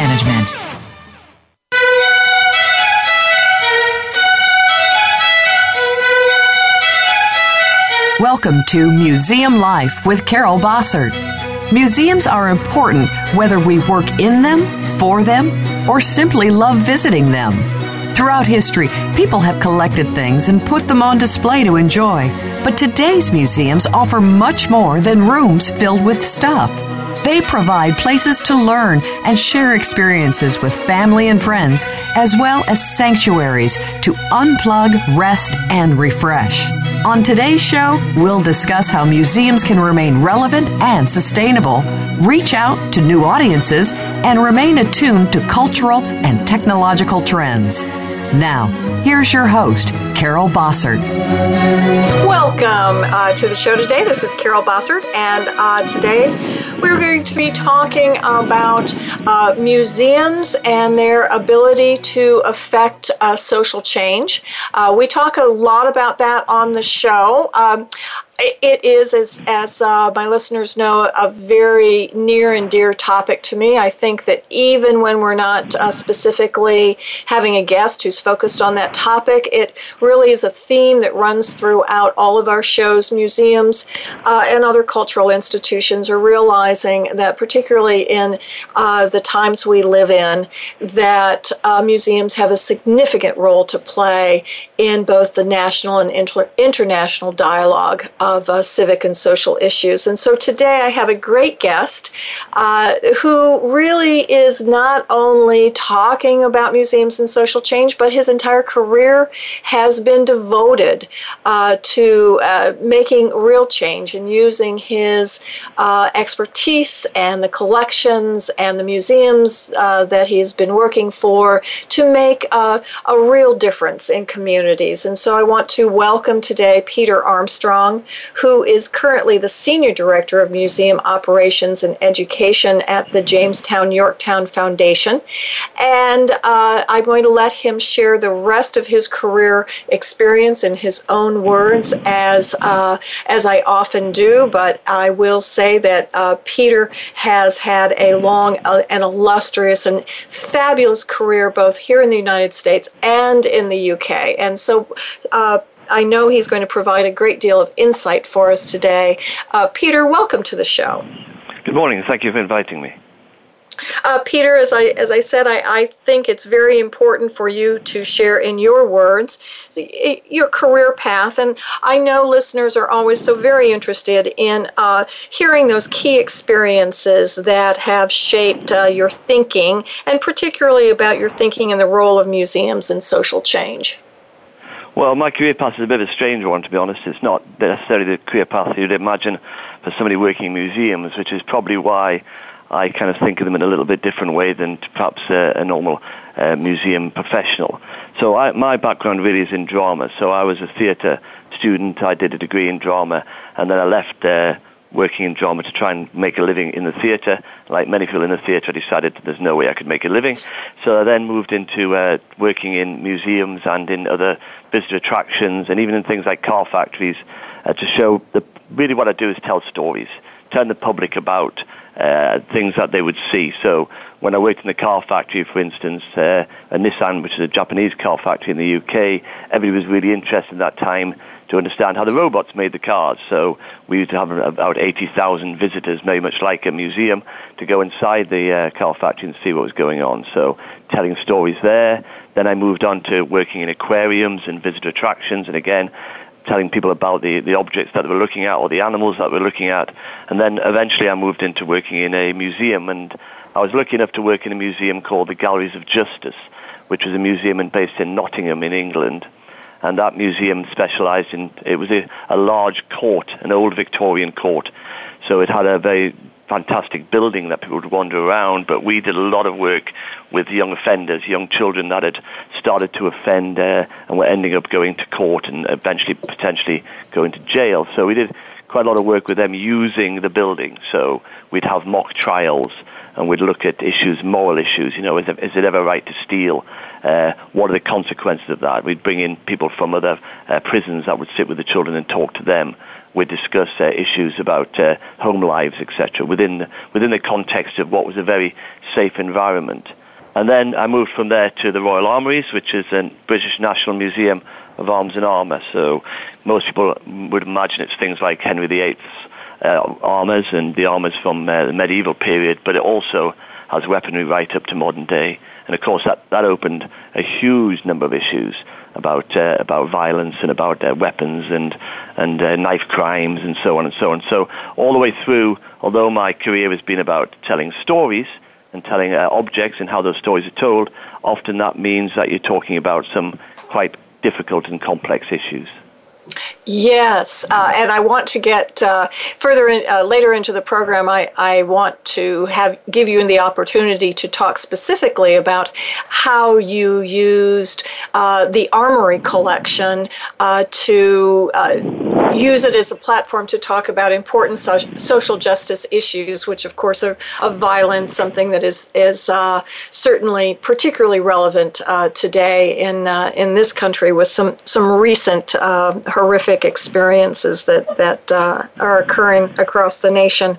management. Welcome to Museum Life with Carol Bossert. Museums are important whether we work in them, for them, or simply love visiting them. Throughout history, people have collected things and put them on display to enjoy. But today's museums offer much more than rooms filled with stuff. They provide places to learn and share experiences with family and friends, as well as sanctuaries to unplug, rest, and refresh. On today's show, we'll discuss how museums can remain relevant and sustainable, reach out to new audiences, and remain attuned to cultural and technological trends. Now, here's your host, Carol Bossert. Welcome uh, to the show today. This is Carol Bossert, and uh, today we're going to be talking about uh, museums and their ability to affect uh, social change. Uh, we talk a lot about that on the show. Um, it is, as, as uh, my listeners know, a very near and dear topic to me. I think that even when we're not uh, specifically having a guest who's focused on that topic, it really is a theme that runs throughout all of our shows. Museums uh, and other cultural institutions are realizing that, particularly in uh, the times we live in, that uh, museums have a significant role to play in both the national and inter- international dialogue of uh, civic and social issues. And so today I have a great guest uh, who really is not only talking about museums and social change, but his entire career has been devoted uh, to uh, making real change and using his uh, expertise and the collections and the museums uh, that he's been working for to make a real difference in communities. And so I want to welcome today Peter Armstrong, who is currently the Senior Director of Museum Operations and Education at the Jamestown Yorktown Foundation. And uh, I'm going to let him share the rest of his career experience in his own words, as, uh, as I often do. But I will say that uh, Peter has had a long uh, and illustrious and fabulous career both here in the United States and in the UK. And so, uh, I know he's going to provide a great deal of insight for us today. Uh, Peter, welcome to the show. Good morning. Thank you for inviting me. Uh, Peter, as I as I said, I, I think it's very important for you to share in your words your career path, and I know listeners are always so very interested in uh, hearing those key experiences that have shaped uh, your thinking, and particularly about your thinking in the role of museums in social change. Well, my career path is a bit of a strange one, to be honest. It's not necessarily the career path you'd imagine for somebody working in museums, which is probably why I kind of think of them in a little bit different way than perhaps a, a normal uh, museum professional. So I, my background really is in drama. So I was a theatre student. I did a degree in drama, and then I left uh, working in drama to try and make a living in the theatre. Like many people in the theatre, I decided there's no way I could make a living. So I then moved into uh, working in museums and in other visitor attractions and even in things like car factories uh, to show the, really what I do is tell stories, tell the public about uh, things that they would see. So when I worked in the car factory, for instance, uh, a Nissan, which is a Japanese car factory in the UK, everybody was really interested at that time to understand how the robots made the cars. So we used to have about 80,000 visitors, very much like a museum, to go inside the uh, car factory and see what was going on. So telling stories there. Then I moved on to working in aquariums and visitor attractions, and again, telling people about the, the objects that they were looking at or the animals that we're looking at. And then eventually I moved into working in a museum, and I was lucky enough to work in a museum called the Galleries of Justice, which was a museum based in Nottingham in England and that museum specialized in, it was a, a large court, an old Victorian court. So it had a very fantastic building that people would wander around, but we did a lot of work with young offenders, young children that had started to offend uh, and were ending up going to court and eventually potentially going to jail. So we did quite a lot of work with them using the building. So we'd have mock trials and we'd look at issues, moral issues. You know, is is it ever right to steal? Uh, what are the consequences of that? We'd bring in people from other uh, prisons that would sit with the children and talk to them. We'd discuss uh, issues about uh, home lives, etc., within the, within the context of what was a very safe environment. And then I moved from there to the Royal Armouries, which is a British National Museum of Arms and Armour. So most people would imagine it's things like Henry VIII's uh, armours and the armours from uh, the medieval period, but it also has weaponry right up to modern day. And of course, that, that opened a huge number of issues about uh, about violence and about uh, weapons and and uh, knife crimes and so on and so on. So all the way through, although my career has been about telling stories and telling uh, objects and how those stories are told, often that means that you're talking about some quite difficult and complex issues. Yes, uh, and I want to get uh, further in, uh, later into the program. I, I want to have give you the opportunity to talk specifically about how you used uh, the Armory collection uh, to uh, use it as a platform to talk about important so- social justice issues, which of course are of violence, something that is is uh, certainly particularly relevant uh, today in uh, in this country with some some recent uh, horrific experiences that that uh, are occurring across the nation.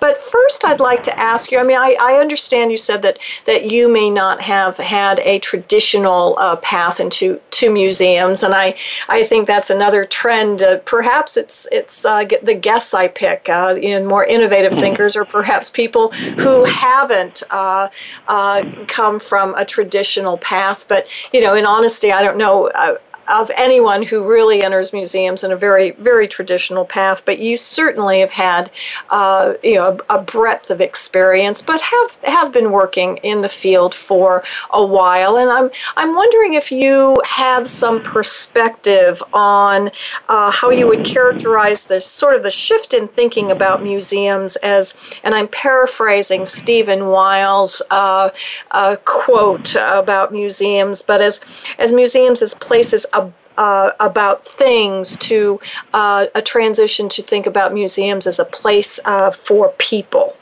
But first, I'd like to ask you. I mean, I, I understand you said that that you may not have had a traditional path into to museums, and I I think that's another trend, perhaps perhaps it's it's uh, the guests I pick uh, in more innovative thinkers, or perhaps people who haven't uh, uh, come from a traditional path. But you know, in honesty, I don't know uh, of anyone who really enters museums in a very, very traditional path, but you certainly have had, uh, you know, a, a, breadth of experience, but have have been working in the field for a while. And I'm I'm wondering if you have some perspective on uh, how you would characterize the sort of the shift in thinking about museums as, and I'm paraphrasing Stephen Weil's uh, uh quote about museums, but as as museums as places uh, about things to uh, a transition to think about museums as a place uh, for people?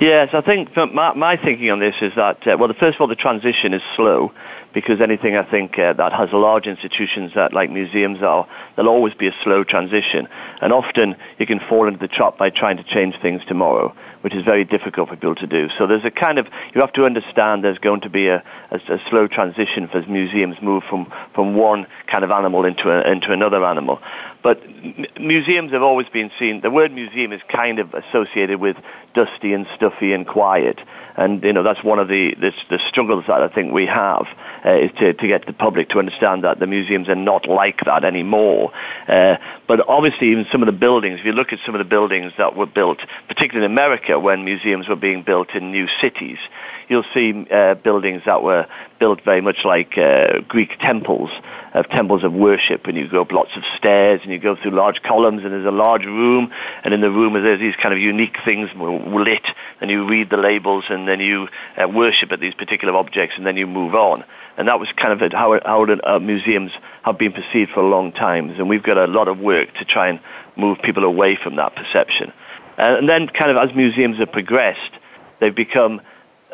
Yes, I think my, my thinking on this is that, uh, well, first of all, the transition is slow because anything I think uh, that has large institutions that like museums are, there'll always be a slow transition. And often you can fall into the trap by trying to change things tomorrow, which is very difficult for people to do. So there's a kind of, you have to understand there's going to be a, a, a slow transition as museums move from, from one kind of animal into, a, into another animal. But m- museums have always been seen, the word museum is kind of associated with dusty and stuffy and quiet. And, you know, that's one of the, the, the struggles that I think we have, uh, is to, to get the public to understand that the museums are not like that anymore. Uh, but obviously, even some of the buildings, if you look at some of the buildings that were built, particularly in America, when museums were being built in new cities, you'll see uh, buildings that were built very much like uh, Greek temples, of temples of worship, and you go up lots of stairs, and you go through large columns, and there's a large room, and in the room there's these kind of unique things lit, and you read the labels, and then you uh, worship at these particular objects, and then you move on. And that was kind of how, how uh, museums have been perceived for a long time, and we've got a lot of work to try and move people away from that perception. And then kind of as museums have progressed, they've become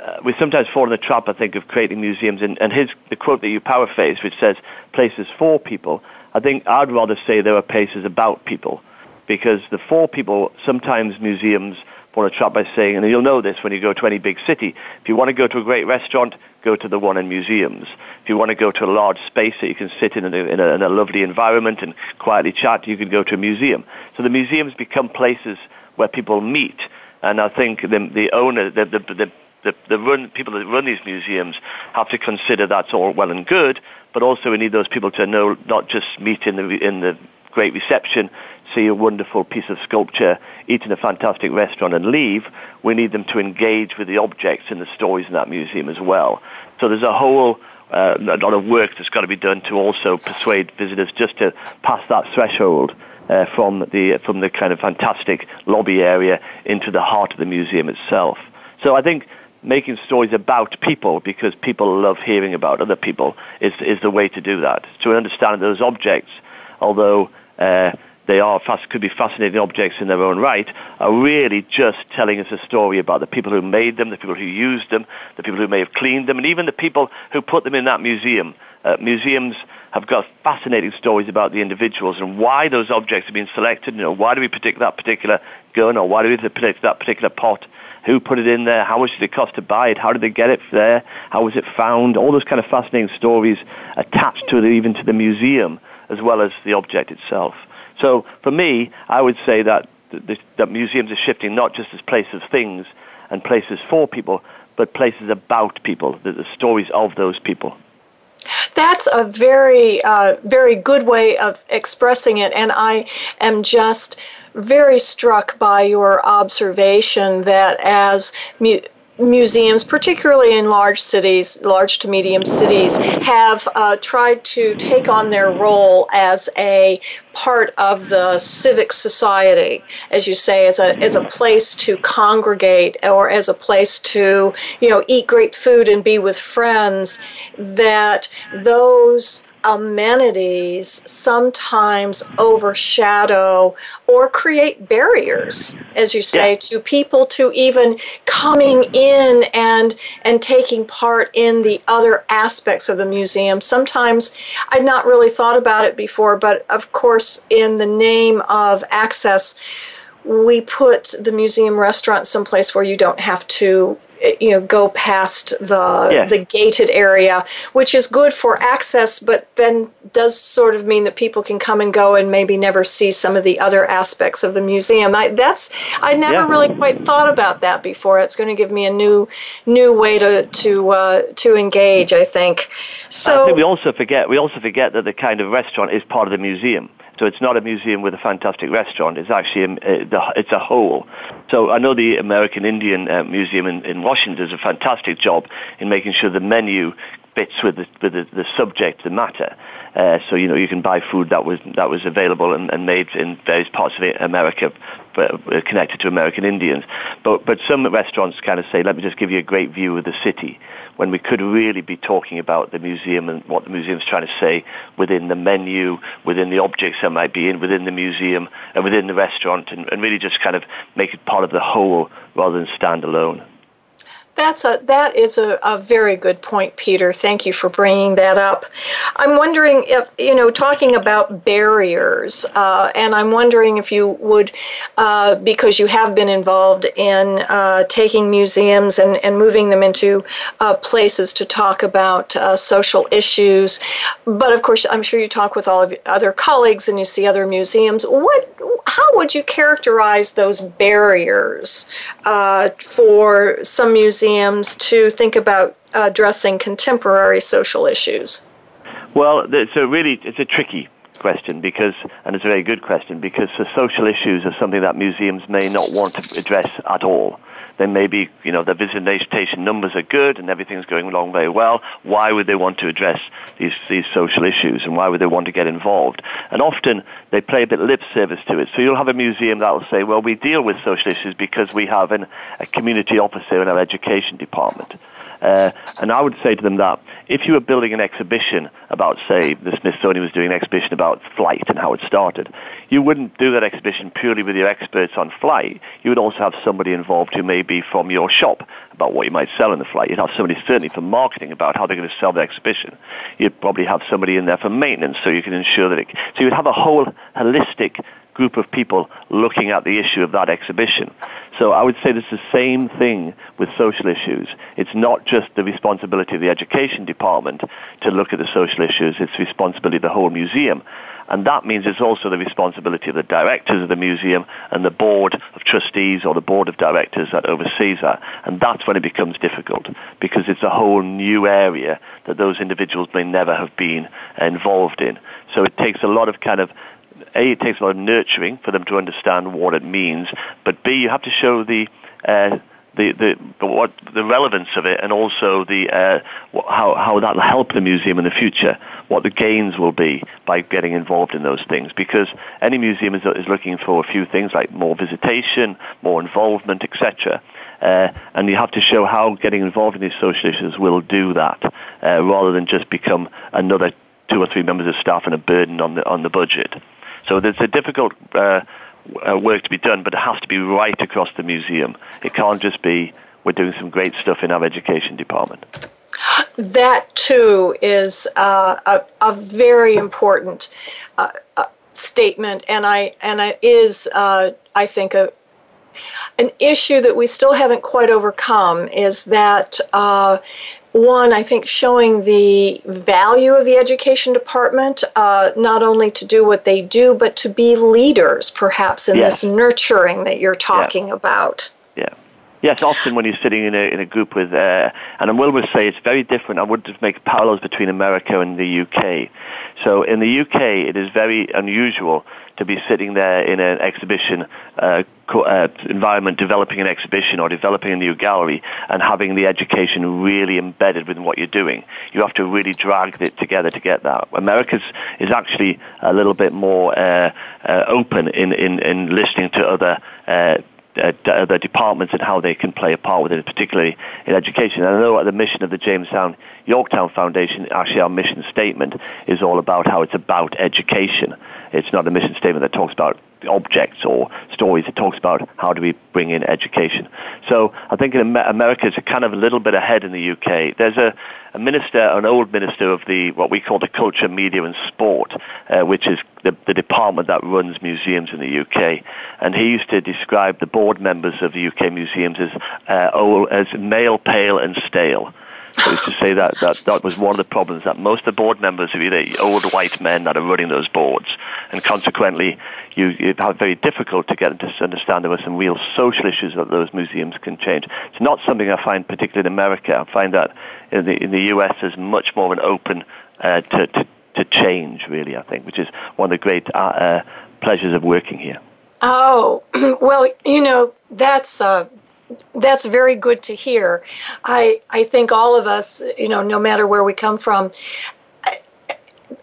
uh, we sometimes fall in the trap, I think, of creating museums. And, and his the quote that you paraphrase, which says "places for people," I think I'd rather say there are places about people, because the for people sometimes museums fall in a trap by saying, and you'll know this when you go to any big city. If you want to go to a great restaurant, go to the one in museums. If you want to go to a large space that you can sit in a, in a, in a lovely environment and quietly chat, you can go to a museum. So the museums become places where people meet. And I think the, the owner, the, the, the the, the run, people that run these museums have to consider that's all well and good, but also we need those people to know not just meet in the in the great reception, see a wonderful piece of sculpture, eat in a fantastic restaurant and leave. We need them to engage with the objects and the stories in that museum as well. So there's a whole uh, a lot of work that's got to be done to also persuade visitors just to pass that threshold uh, from the from the kind of fantastic lobby area into the heart of the museum itself. So I think making stories about people because people love hearing about other people is is the way to do that. To understand those objects, although uh, they are fast, could be fascinating objects in their own right, are really just telling us a story about the people who made them, the people who used them, the people who may have cleaned them, and even the people who put them in that museum. Uh, museums have got fascinating stories about the individuals and why those objects have been selected. You know, why do we pick that particular gun, or why do we pick that particular pot? Who put it in there? How much did it cost to buy it? How did they get it there? How was it found? All those kind of fascinating stories attached to it, even to the museum, as well as the object itself. So for me, I would say that, that museums are shifting not just as places of things and places for people, but places about people, the, the stories of those people. That's a very, uh, very good way of expressing it, and I am just very struck by your observation that as mu- museums, particularly in large cities, large to medium cities, have uh, tried to take on their role as a part of the civic society, as you say, as a as a place to congregate or as a place to you know eat great food and be with friends. That those amenities sometimes overshadow or create barriers as you say yeah. to people to even coming in and and taking part in the other aspects of the museum sometimes i'd not really thought about it before but of course in the name of access we put the museum restaurant someplace where you don't have to you know go past the yeah. the gated area which is good for access but then does sort of mean that people can come and go and maybe never see some of the other aspects of the museum I, that's i never yeah. really quite thought about that before it's going to give me a new new way to to uh, to engage i think so I think we also forget we also forget that the kind of restaurant is part of the museum so it's not a museum with a fantastic restaurant. It's actually a, it's a whole. So I know the American Indian uh, Museum in, in Washington does a fantastic job in making sure the menu fits with the, with the, the subject, the matter. Uh, so you know you can buy food that was that was available and, and made in various parts of America, uh, Uh, connected to American Indians. But but some restaurants kind of say, let me just give you a great view of the city when we could really be talking about the museum and what the museum's trying to say within the menu, within the objects that might be in, within the museum, and within the restaurant, and, and really just kind of make it part of the whole rather than stand alone. That's a that is a, a very good point, Peter. Thank you for bringing that up. I'm wondering if you know talking about barriers, uh, and I'm wondering if you would, uh, because you have been involved in uh, taking museums and, and moving them into uh, places to talk about uh, social issues. But of course, I'm sure you talk with all of your other colleagues and you see other museums. What how would you characterize those barriers uh, for some museums to think about addressing contemporary social issues? Well, it's a really it's a tricky question because, and it's a very good question because the social issues are something that museums may not want to address at all then maybe you know the visitation numbers are good and everything's going along very well. Why would they want to address these these social issues and why would they want to get involved? And often they play a bit lip service to it. So you'll have a museum that will say, well, we deal with social issues because we have an, a community officer in our education department. Uh, and I would say to them that if you were building an exhibition about, say, the Smithsonian was doing an exhibition about flight and how it started, you wouldn't do that exhibition purely with your experts on flight. You would also have somebody involved who may be from your shop about what you might sell in the flight. You'd have somebody certainly from marketing about how they're going to sell the exhibition. You'd probably have somebody in there for maintenance so you can ensure that it. So you'd have a whole holistic group of people looking at the issue of that exhibition. So I would say it's the same thing with social issues. It's not just the responsibility of the education department to look at the social issues, it's the responsibility of the whole museum. And that means it's also the responsibility of the directors of the museum and the board of trustees or the board of directors that oversees that. And that's when it becomes difficult because it's a whole new area that those individuals may never have been involved in. So it takes a lot of kind of a, it takes a lot of nurturing for them to understand what it means, but B, you have to show the uh, the, the what the relevance of it and also the uh, how how that'll help the museum in the future, what the gains will be by getting involved in those things. Because any museum is, is looking for a few things like more visitation, more involvement, etc. Uh, and you have to show how getting involved in these social issues will do that, uh, rather than just become another two or three members of staff and a burden on the on the budget. So there's a difficult uh, uh, work to be done, but it has to be right across the museum. It can't just be we're doing some great stuff in our education department. That too is uh, a, a, very important uh, uh, statement, and I and it is uh, I think a an issue that we still haven't quite overcome is that uh, one, I think showing the value of the education department, uh, not only to do what they do, but to be leaders, perhaps, in yes. this nurturing that you're talking yeah. about. Yeah. Yes, often when you're sitting in a, in a group with, uh, and I will say it's very different. I would just make parallels between America and the UK. So in the UK, it is very unusual to be sitting there in an exhibition uh, uh, environment, developing an exhibition or developing a new gallery, and having the education really embedded within what you're doing. You have to really drag it together to get that. America is actually a little bit more uh, uh, open in, in, in listening to other uh, uh, the departments and how they can play a part with it, particularly in education. And I know the mission of the Jamestown Yorktown Foundation, actually our mission statement is all about how it's about education. It's not a mission statement that talks about objects or stories. It talks about how do we bring in education. So I think in America is kind of a little bit ahead in the UK. There's a, a minister, an old minister of the what we call the culture, media and sport, uh, which is the, the department that runs museums in the UK. And he used to describe the board members of the UK museums as uh, old, as male, pale and stale. So to say that, that that was one of the problems that most of the board members are either old white men that are running those boards, and consequently, you, you have very difficult to get them to understand there were some real social issues that those museums can change. It's not something I find particularly in America. I find that in the in the U.S. there's much more an open uh, to, to to change, really. I think, which is one of the great uh, uh, pleasures of working here. Oh, well, you know, that's uh, that's very good to hear. I I think all of us, you know, no matter where we come from,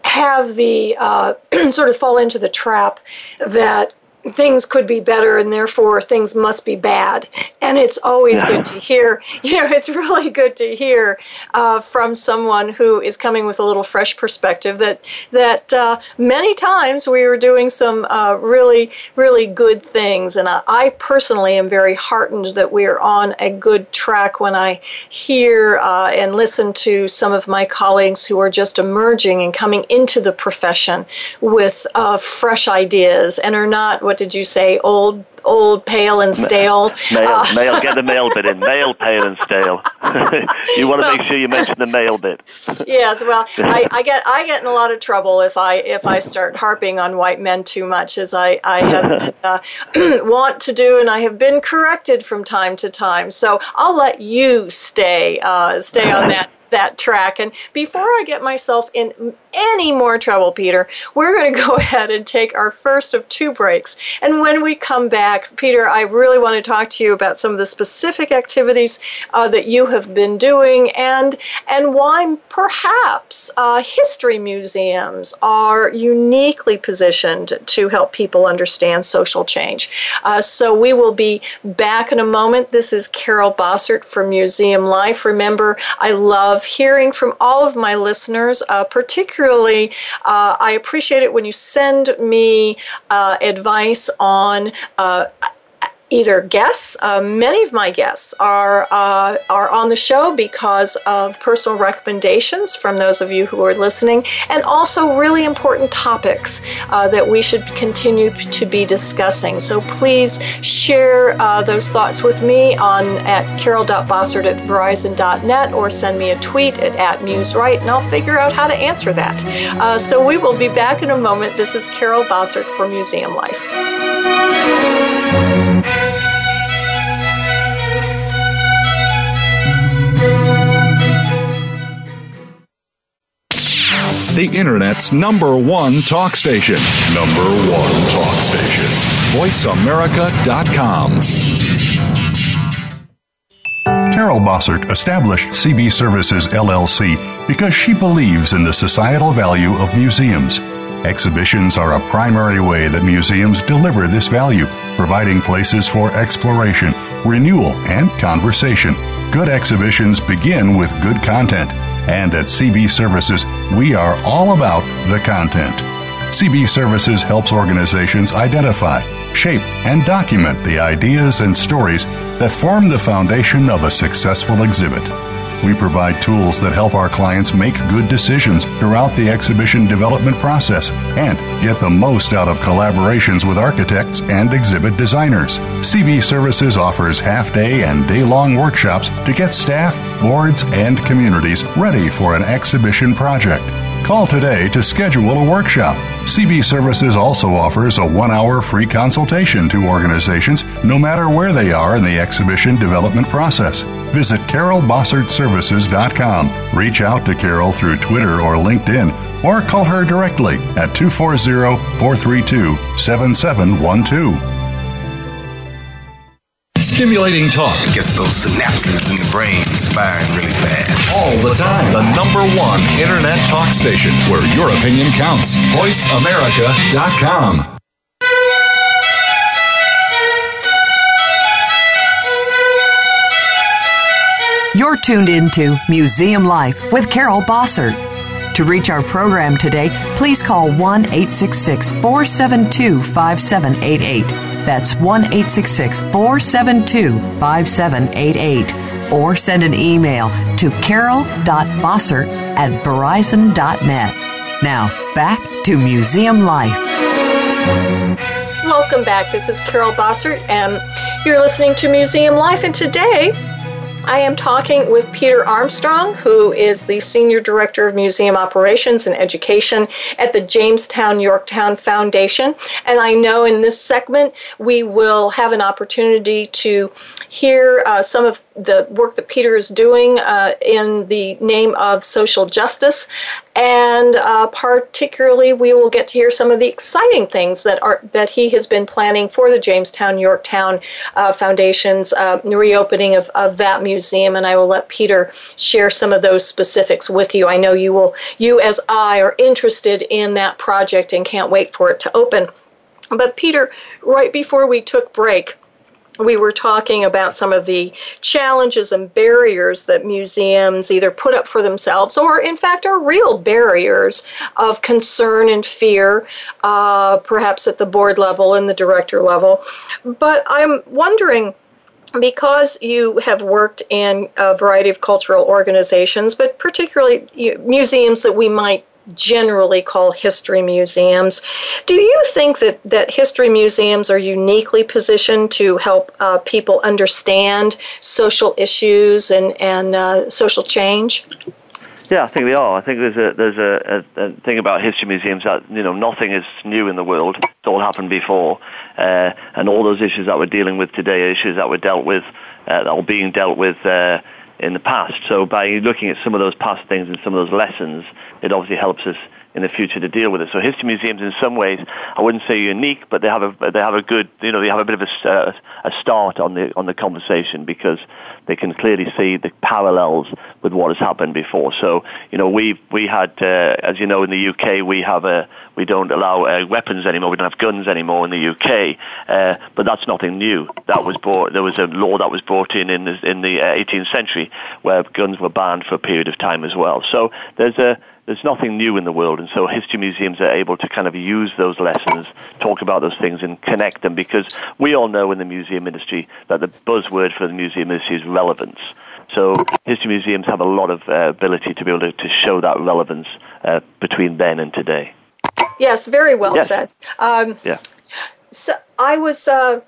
have the uh, sort of fall into the trap that things could be better and therefore things must be bad and it's always yeah. good to hear you know it's really good to hear uh, from someone who is coming with a little fresh perspective that that uh, many times we are doing some uh, really really good things and I, I, personally am very heartened that we are on a good track when I hear uh, and listen to some of my colleagues who are just emerging and coming into the profession with uh, fresh ideas and are not what did you say, old, old, pale, and stale? Male, uh, male, get the male bit in. Male, pale, and stale. you want to well, make sure you mention the male bit. yes, well, I, I, get I get in a lot of trouble if I if I start harping on white men too much, as I I have uh, want to do, and I have been corrected from time to time. So I'll let you stay uh, stay on that that track. And before I get myself in any more trouble, Peter, we're going to go ahead and take our first of two breaks. And when we come back, Peter, I really want to talk to you about some of the specific activities uh, that you have been doing and and why perhaps uh, history museums are uniquely positioned to help people understand social change. Uh, so we will be back in a moment. This is Carol Bossert from Museum Life. Remember, I love hearing from all of my listeners, uh, particularly uh, I appreciate it when you send me uh, advice on uh, either guests. Uh, many of my guests are uh, are on the show because of personal recommendations from those of you who are listening, and also really important topics uh, that we should continue to be discussing. So please share uh, those thoughts with me on at carol.bossert at verizon.net or send me a tweet at, at MuseRight, and I'll figure out how to answer that. Uh, so we will be back in a moment. This is Carol Bossert for Museum Life. The Internet's number one talk station. Number one talk station. VoiceAmerica.com. Carol Bossert established CB Services LLC because she believes in the societal value of museums. Exhibitions are a primary way that museums deliver this value, providing places for exploration, renewal, and conversation. Good exhibitions begin with good content, and at CB Services, we are all about the content. CB Services helps organizations identify, shape, and document the ideas and stories that form the foundation of a successful exhibit. We provide tools that help our clients make good decisions throughout the exhibition development process and get the most out of collaborations with architects and exhibit designers. CB Services offers half day and day long workshops to get staff, boards, and communities ready for an exhibition project. Call today to schedule a workshop. CB Services also offers a one hour free consultation to organizations no matter where they are in the exhibition development process. Visit CarolBossertServices.com. Reach out to Carol through Twitter or LinkedIn or call her directly at 240 432 7712. Stimulating talk gets those synapses in the brain firing really fast. All the time. The number one internet talk station where your opinion counts. VoiceAmerica.com. You're tuned into Museum Life with Carol Bossert. To reach our program today, please call 1 866 472 5788 that's 1 472 5788. Or send an email to carol.bossert at verizon.net. Now, back to Museum Life. Welcome back. This is Carol Bossert, and you're listening to Museum Life. And today, I am talking with Peter Armstrong, who is the Senior Director of Museum Operations and Education at the Jamestown Yorktown Foundation. And I know in this segment we will have an opportunity to hear uh, some of the work that Peter is doing uh, in the name of social justice. And uh, particularly, we will get to hear some of the exciting things that are that he has been planning for the Jamestown Yorktown uh, Foundation's uh, reopening of, of that museum. And I will let Peter share some of those specifics with you. I know you will, you as I, are interested in that project and can't wait for it to open. But Peter, right before we took break, we were talking about some of the challenges and barriers that museums either put up for themselves or, in fact, are real barriers of concern and fear, uh, perhaps at the board level and the director level. But I'm wondering because you have worked in a variety of cultural organizations, but particularly museums that we might generally call history museums. Do you think that, that history museums are uniquely positioned to help uh, people understand social issues and, and uh, social change? Yeah, I think they are. I think there's a there's a, a, a, thing about history museums that you know nothing is new in the world. It's all happened before, uh, and all those issues that we're dealing with today are issues that were dealt with, uh, that are being dealt with uh, in the past. So by looking at some of those past things and some of those lessons, it obviously helps us in the future to deal with it. So history museums, in some ways, I wouldn't say unique, but they have a they have a good you know they have a bit of a, uh, a start on the on the conversation because they can clearly see the parallels with what has happened before. So you know we we had uh, as you know in the UK we have a we don't allow uh, weapons anymore. We don't have guns anymore in the UK, uh, but that's nothing new. That was brought. There was a law that was brought in in the, in the 18th uh, century where guns were banned for a period of time as well. So there's a there's nothing new in the world, and so history museums are able to kind of use those lessons, talk about those things, and connect them because we all know in the museum industry that the buzzword for the museum industry is relevance. So history museums have a lot of uh, ability to be able to, to show that relevance uh, between then and today. Yes, very well yes. said. Um, yeah. So I was. Uh,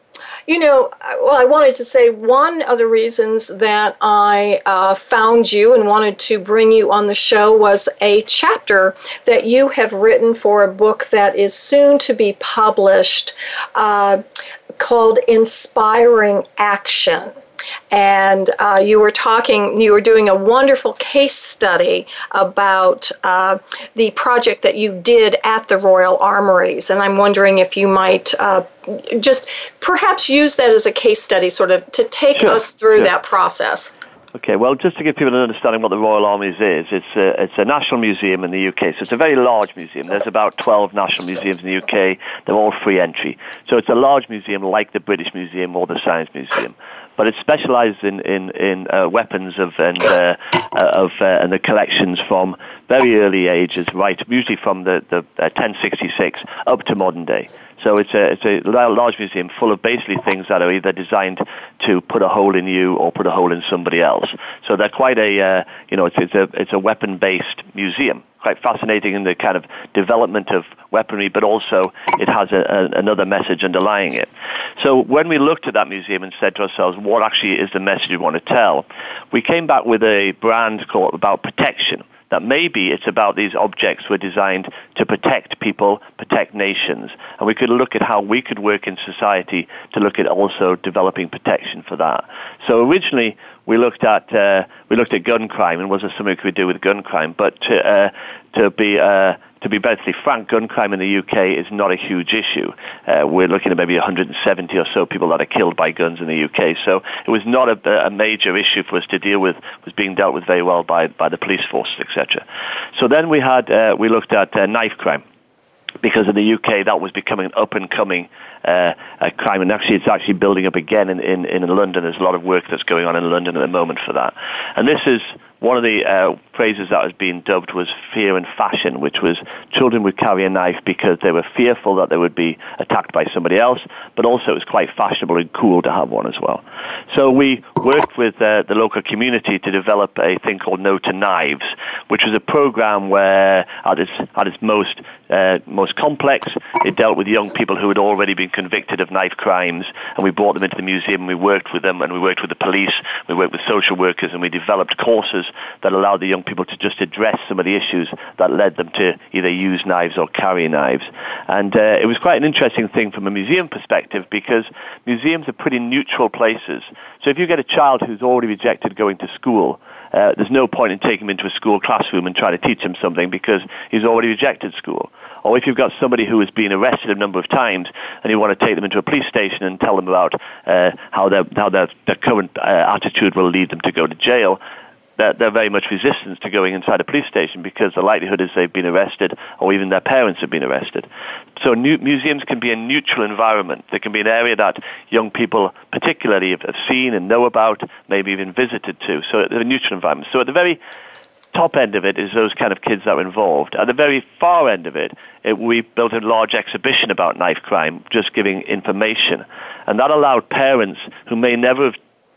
you know, well, I wanted to say one of the reasons that I uh, found you and wanted to bring you on the show was a chapter that you have written for a book that is soon to be published uh, called Inspiring Action and uh, you were talking, you were doing a wonderful case study about uh, the project that you did at the Royal Armories. And I'm wondering if you might uh, just perhaps use that as a case study, sort of to take sure. us through that process. Okay, well, just to give people an understanding what the Royal Armouries is, it's a, it's a national museum in the UK. So it's a very large museum. There's about 12 national museums in the UK. They're all free entry. So it's a large museum like the British Museum or the Science Museum. But it specialises in, in, in uh, weapons of, and, uh, uh, of, uh, and the collections from very early ages, right, usually from the, the 1066 uh, up to modern day. So it's a, it's a large museum full of basically things that are either designed to put a hole in you or put a hole in somebody else. So they're quite a, uh, you know, it's, it's a, it's a weapon-based museum. Quite fascinating in the kind of development of weaponry, but also it has a, a, another message underlying it. So when we looked at that museum and said to ourselves, what actually is the message we want to tell, we came back with a brand called about protection that maybe it's about these objects were designed to protect people, protect nations, and we could look at how we could work in society to look at also developing protection for that. So originally we looked at uh, we looked at gun crime and was there something we could do with gun crime, but to uh, to be uh, to be perfectly frank, gun crime in the UK is not a huge issue. Uh, we're looking at maybe 170 or so people that are killed by guns in the UK. So it was not a, a major issue for us to deal with. It was being dealt with very well by, by the police forces, etc. So then we had uh, we looked at uh, knife crime because in the UK that was becoming an up and coming uh, crime, and actually it's actually building up again in, in, in London. There's a lot of work that's going on in London at the moment for that, and this is one of the uh, phrases that was being dubbed was fear and fashion, which was children would carry a knife because they were fearful that they would be attacked by somebody else, but also it was quite fashionable and cool to have one as well. So we worked with uh, the local community to develop a thing called No to Knives, which was a program where at its, at its most, uh, most complex, it dealt with young people who had already been convicted of knife crimes, and we brought them into the museum and we worked with them and we worked with the police, we worked with social workers and we developed courses that allowed the young people to just address some of the issues that led them to either use knives or carry knives. And uh, it was quite an interesting thing from a museum perspective because museums are pretty neutral places. So if you get a child who's already rejected going to school, uh, there's no point in taking him into a school classroom and trying to teach him something because he's already rejected school. Or if you've got somebody who has been arrested a number of times and you want to take them into a police station and tell them about uh, how, their, how their, their current uh, attitude will lead them to go to jail, they're, they're very much resistant to going inside a police station because the likelihood is they've been arrested or even their parents have been arrested. So new, museums can be a neutral environment. They can be an area that young people particularly have, have seen and know about, maybe even visited to. So they're a neutral environment. So at the very top end of it is those kind of kids that are involved. At the very far end of it, it, we built a large exhibition about knife crime, just giving information. And that allowed parents who may never have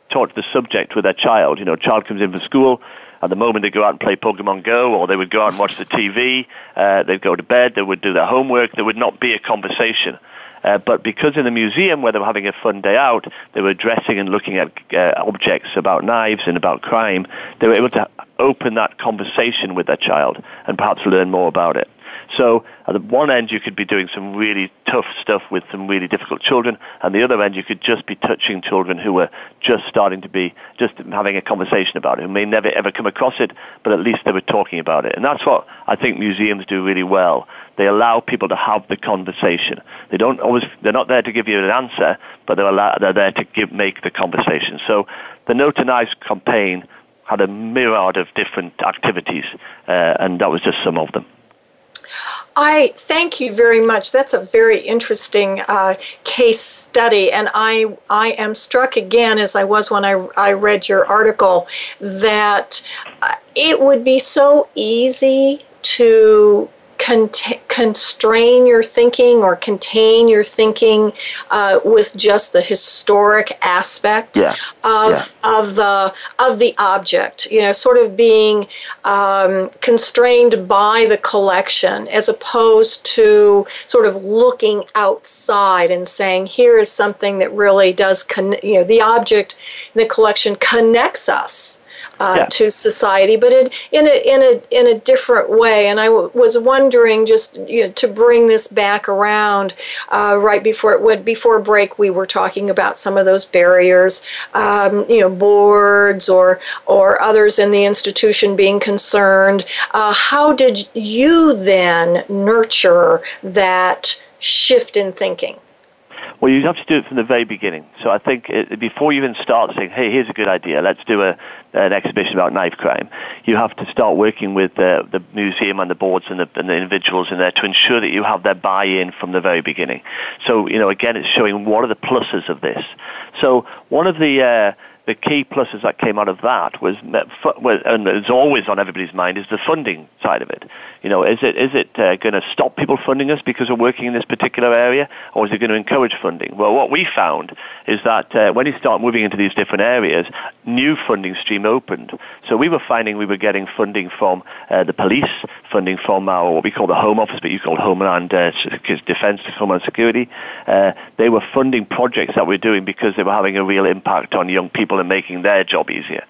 taught the subject with their child. You know, child comes in from school, at the moment they go out and play Pokemon Go, or they would go out and watch the TV, uh, they'd go to bed, they would do their homework, there would not be a conversation. Uh, but because in the museum where they were having a fun day out, they were dressing and looking at uh, objects about knives and about crime, they were able to open that conversation with their child and perhaps learn more about it. So at the one end, you could be doing some really tough stuff with some really difficult children, and the other end, you could just be touching children who were just starting to be just having a conversation about it, who may never ever come across it, but at least they were talking about it. And that's what I think museums do really well. They allow people to have the conversation. They don't always, they're not there to give you an answer, but they're, allow, they're there to give, make the conversation. So the No to Knives campaign had a myriad of different activities, uh, and that was just some of them. I thank you very much. That's a very interesting uh, case study, and I I am struck again as I was when I I read your article that uh, it would be so easy to con- constrain your thinking or contain your thinking uh, with just the historic aspect yeah. of yeah. of the of the object. You know, sort of being um, constrained by the collection, as opposed to sort of looking outside and saying, "Here is something that really does." Con- you know, the object in the collection connects us uh, yeah. to society, but in, in, a, in, a, in a different way. And I w- was wondering just you know, to bring this back around uh, right before it would, before break, we were talking about some of those barriers, um, you know, boards or, or others in the institution being concerned. Uh, how did you then nurture that shift in thinking? Well, you have to do it from the very beginning. So I think it, before you even start saying, "Hey, here's a good idea. Let's do a, an exhibition about knife crime," you have to start working with the, the museum and the boards and the, and the individuals in there to ensure that you have their buy-in from the very beginning. So you know, again, it's showing what are the pluses of this. So one of the uh, the key pluses that came out of that was, and it's always on everybody's mind, is the funding side of it. You know, is it is it uh, going to stop people funding us because we're working in this particular area, or is it going to encourage funding? Well, what we found is that uh, when you start moving into these different areas, new funding stream opened. So we were finding we were getting funding from uh, the police, funding from our what we call the Home Office, but you call Homeland uh, Defense, to Homeland Security. Uh, they were funding projects that we're doing because they were having a real impact on young people people and making their job easier.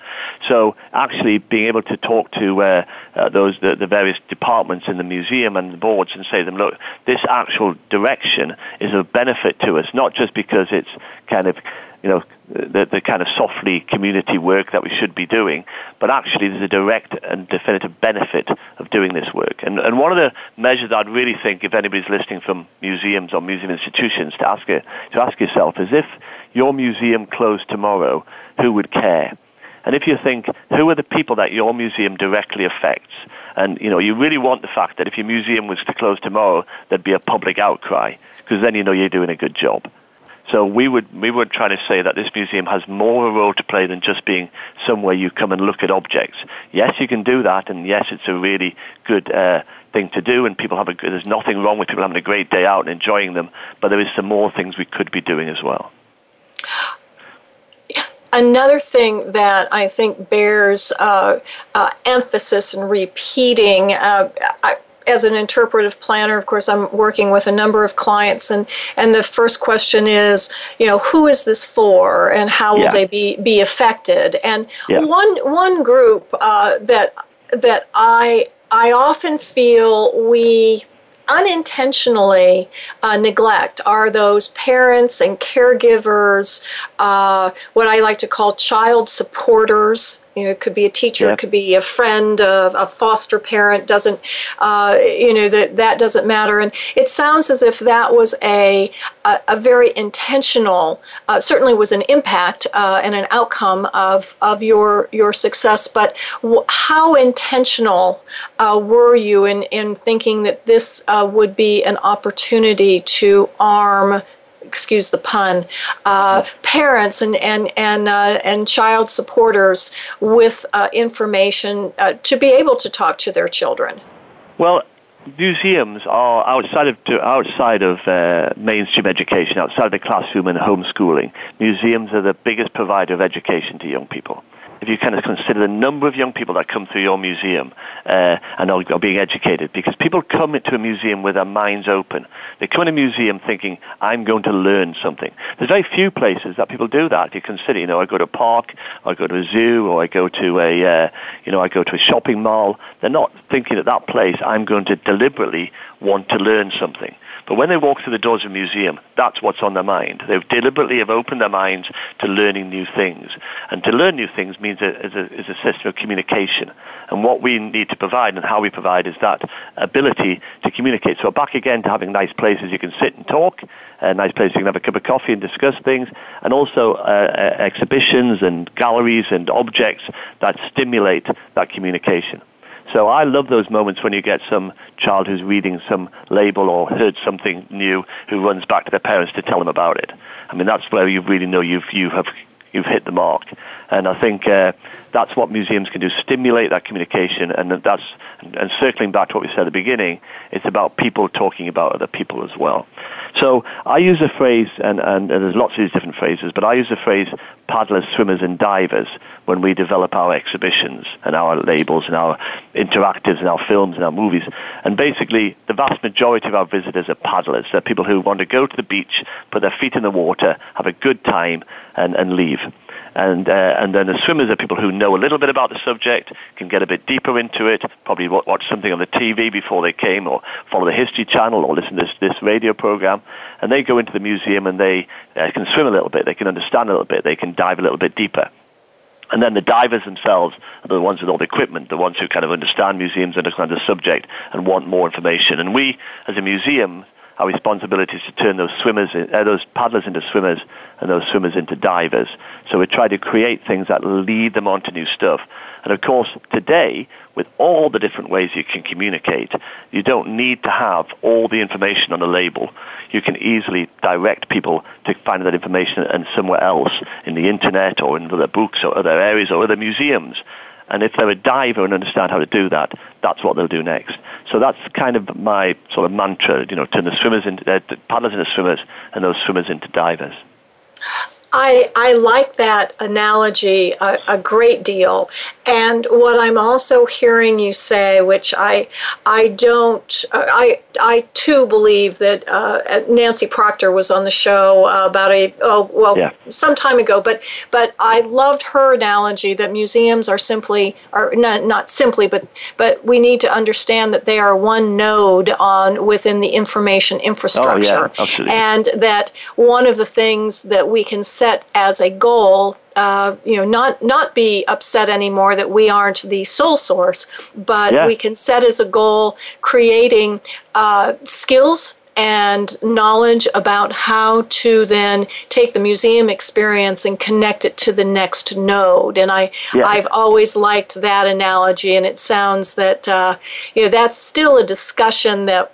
So actually being able to talk to uh, uh, those the, the various departments in the museum and the boards and say to them, look, this actual direction is of benefit to us, not just because it's kind of you know, the, the kind of softly community work that we should be doing, but actually there's a direct and definitive benefit of doing this work. And, and one of the measures I'd really think, if anybody's listening from museums or museum institutions, to ask, to ask yourself is if your museum closed tomorrow, who would care? And if you think, who are the people that your museum directly affects? And, you know, you really want the fact that if your museum was to close tomorrow, there'd be a public outcry, because then you know you're doing a good job. So we would we would try to say that this museum has more a role to play than just being somewhere you come and look at objects. Yes, you can do that, and yes, it's a really good uh, thing to do, and people have a there's nothing wrong with people having a great day out and enjoying them. But there is some more things we could be doing as well. Another thing that I think bears uh, uh, emphasis and repeating, uh, I, as an interpretive planner, of course, I'm working with a number of clients, and, and the first question is, you know, who is this for, and how will yeah. they be be affected? And yeah. one one group uh, that that I I often feel we unintentionally uh, neglect are those parents and caregivers, uh, what I like to call child supporters, you know, it could be a teacher, it could be a friend, a, a foster parent. Doesn't uh, you know that that doesn't matter. And it sounds as if that was a a, a very intentional, uh, certainly was an impact uh, and an outcome of of your your success. But w- how intentional uh, were you in in thinking that this uh, would be an opportunity to arm excuse the pun, uh, parents and and and uh, and child supporters with uh, information uh, to be able to talk to their children. Well, museums are outside of outside of uh, mainstream education, outside of the classroom and homeschooling. Museums are the biggest provider of education to young people if you kind of consider the number of young people that come through your museum uh, and are, are, being educated, because people come into a museum with their minds open. They come in a museum thinking, I'm going to learn something. There's very few places that people do that. You consider, you know, I go to a park, I go to a zoo, or I go to a, uh, you know, I go to a shopping mall. They're not thinking at that place, I'm going to deliberately want to learn something. But when they walk through the doors of a museum, that's what's on their mind. They deliberately have opened their minds to learning new things. And to learn new things means a, is, a, is a system of communication. And what we need to provide and how we provide is that ability to communicate. So back again to having nice places you can sit and talk, a nice place you can have a cup of coffee and discuss things, and also uh, uh exhibitions and galleries and objects that stimulate that communication. So I love those moments when you get some child who's reading some label or heard something new who runs back to their parents to tell them about it. I mean, that's where you really know you've, you have, you've hit the mark. And I think uh, that's what museums can do, stimulate that communication. And that's, and circling back to what we said at the beginning, it's about people talking about other people as well. So I use a phrase, and, and, and there's lots of these different phrases, but I use the phrase paddlers, swimmers, and divers when we develop our exhibitions and our labels and our interactives and our films and our movies. And basically, the vast majority of our visitors are paddlers. They're people who want to go to the beach, put their feet in the water, have a good time, and, and leave and uh, and then the swimmers are people who know a little bit about the subject, can get a bit deeper into it, probably watch something on the TV before they came, or follow the History Channel, or listen to this, this radio program, and they go into the museum and they uh, can swim a little bit, they can understand a little bit, they can dive a little bit deeper. And then the divers themselves are the ones with all the equipment, the ones who kind of understand museums, understand the subject, and want more information. And we, as a museum, our responsibility is to turn those swimmers, uh, those paddlers into swimmers, and those swimmers into divers. So we try to create things that lead them on to new stuff. And of course, today, with all the different ways you can communicate, you don't need to have all the information on a label. You can easily direct people to find that information and somewhere else in the internet or in other books or other areas or other museums. And if they're a diver and understand how to do that, that's what they'll do next. So that's kind of my sort of mantra, you know, turn the swimmers into, uh, paddlers into swimmers and those swimmers into divers. I, I like that analogy a, a, great deal. And what I'm also hearing you say, which I I don't I I too believe that uh, Nancy Proctor was on the show about a oh well yeah. some time ago, but but I loved her analogy that museums are simply are not not simply but but we need to understand that they are one node on within the information infrastructure, oh, yeah, and that one of the things that we can set as a goal uh, you know, not not be upset anymore that we aren't the sole source, but yeah. we can set as a goal creating uh, skills and knowledge about how to then take the museum experience and connect it to the next node. And I, yeah. I've always liked that analogy, and it sounds that uh, you know that's still a discussion that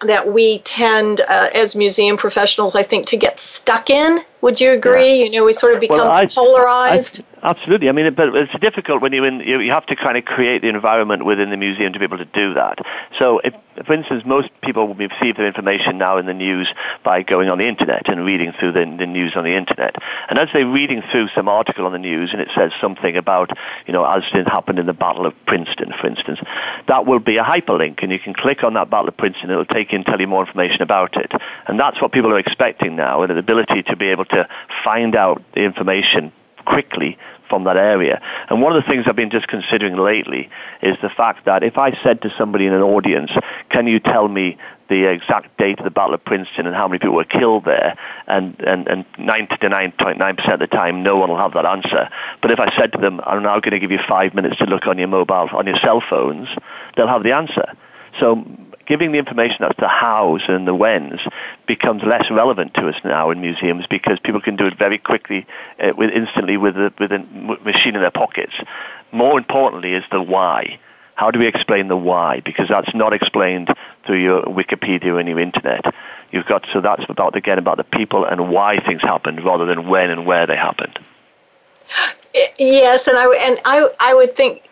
that we tend uh, as museum professionals, I think, to get stuck in. Would you agree? Yeah. You know, we sort of become well, I, polarized. I, Absolutely. I mean, but it's difficult when you in, you have to kind of create the environment within the museum to be able to do that. So, if, for instance, most people will receive their information now in the news by going on the internet and reading through the, the news on the internet. And as they're reading through some article on the news and it says something about, you know, as it happened in the Battle of Princeton, for instance, that will be a hyperlink, and you can click on that Battle of Princeton. And it'll take you and tell you more information about it. And that's what people are expecting now, and the ability to be able to find out the information quickly from that area. And one of the things I've been just considering lately is the fact that if I said to somebody in an audience, can you tell me the exact date of the Battle of Princeton and how many people were killed there, and, and, and 99.9% of the time, no one will have that answer. But if I said to them, I'm now going to give you five minutes to look on your mobile, on your cell phones, they'll have the answer. So giving the information as to hows and the whens becomes less relevant to us now in museums because people can do it very quickly, uh, with instantly with a, with a machine in their pockets. More importantly is the why. How do we explain the why? Because that's not explained through your Wikipedia and your internet. You've got so that's about again about the people and why things happened rather than when and where they happened. Yes, and I and I I would think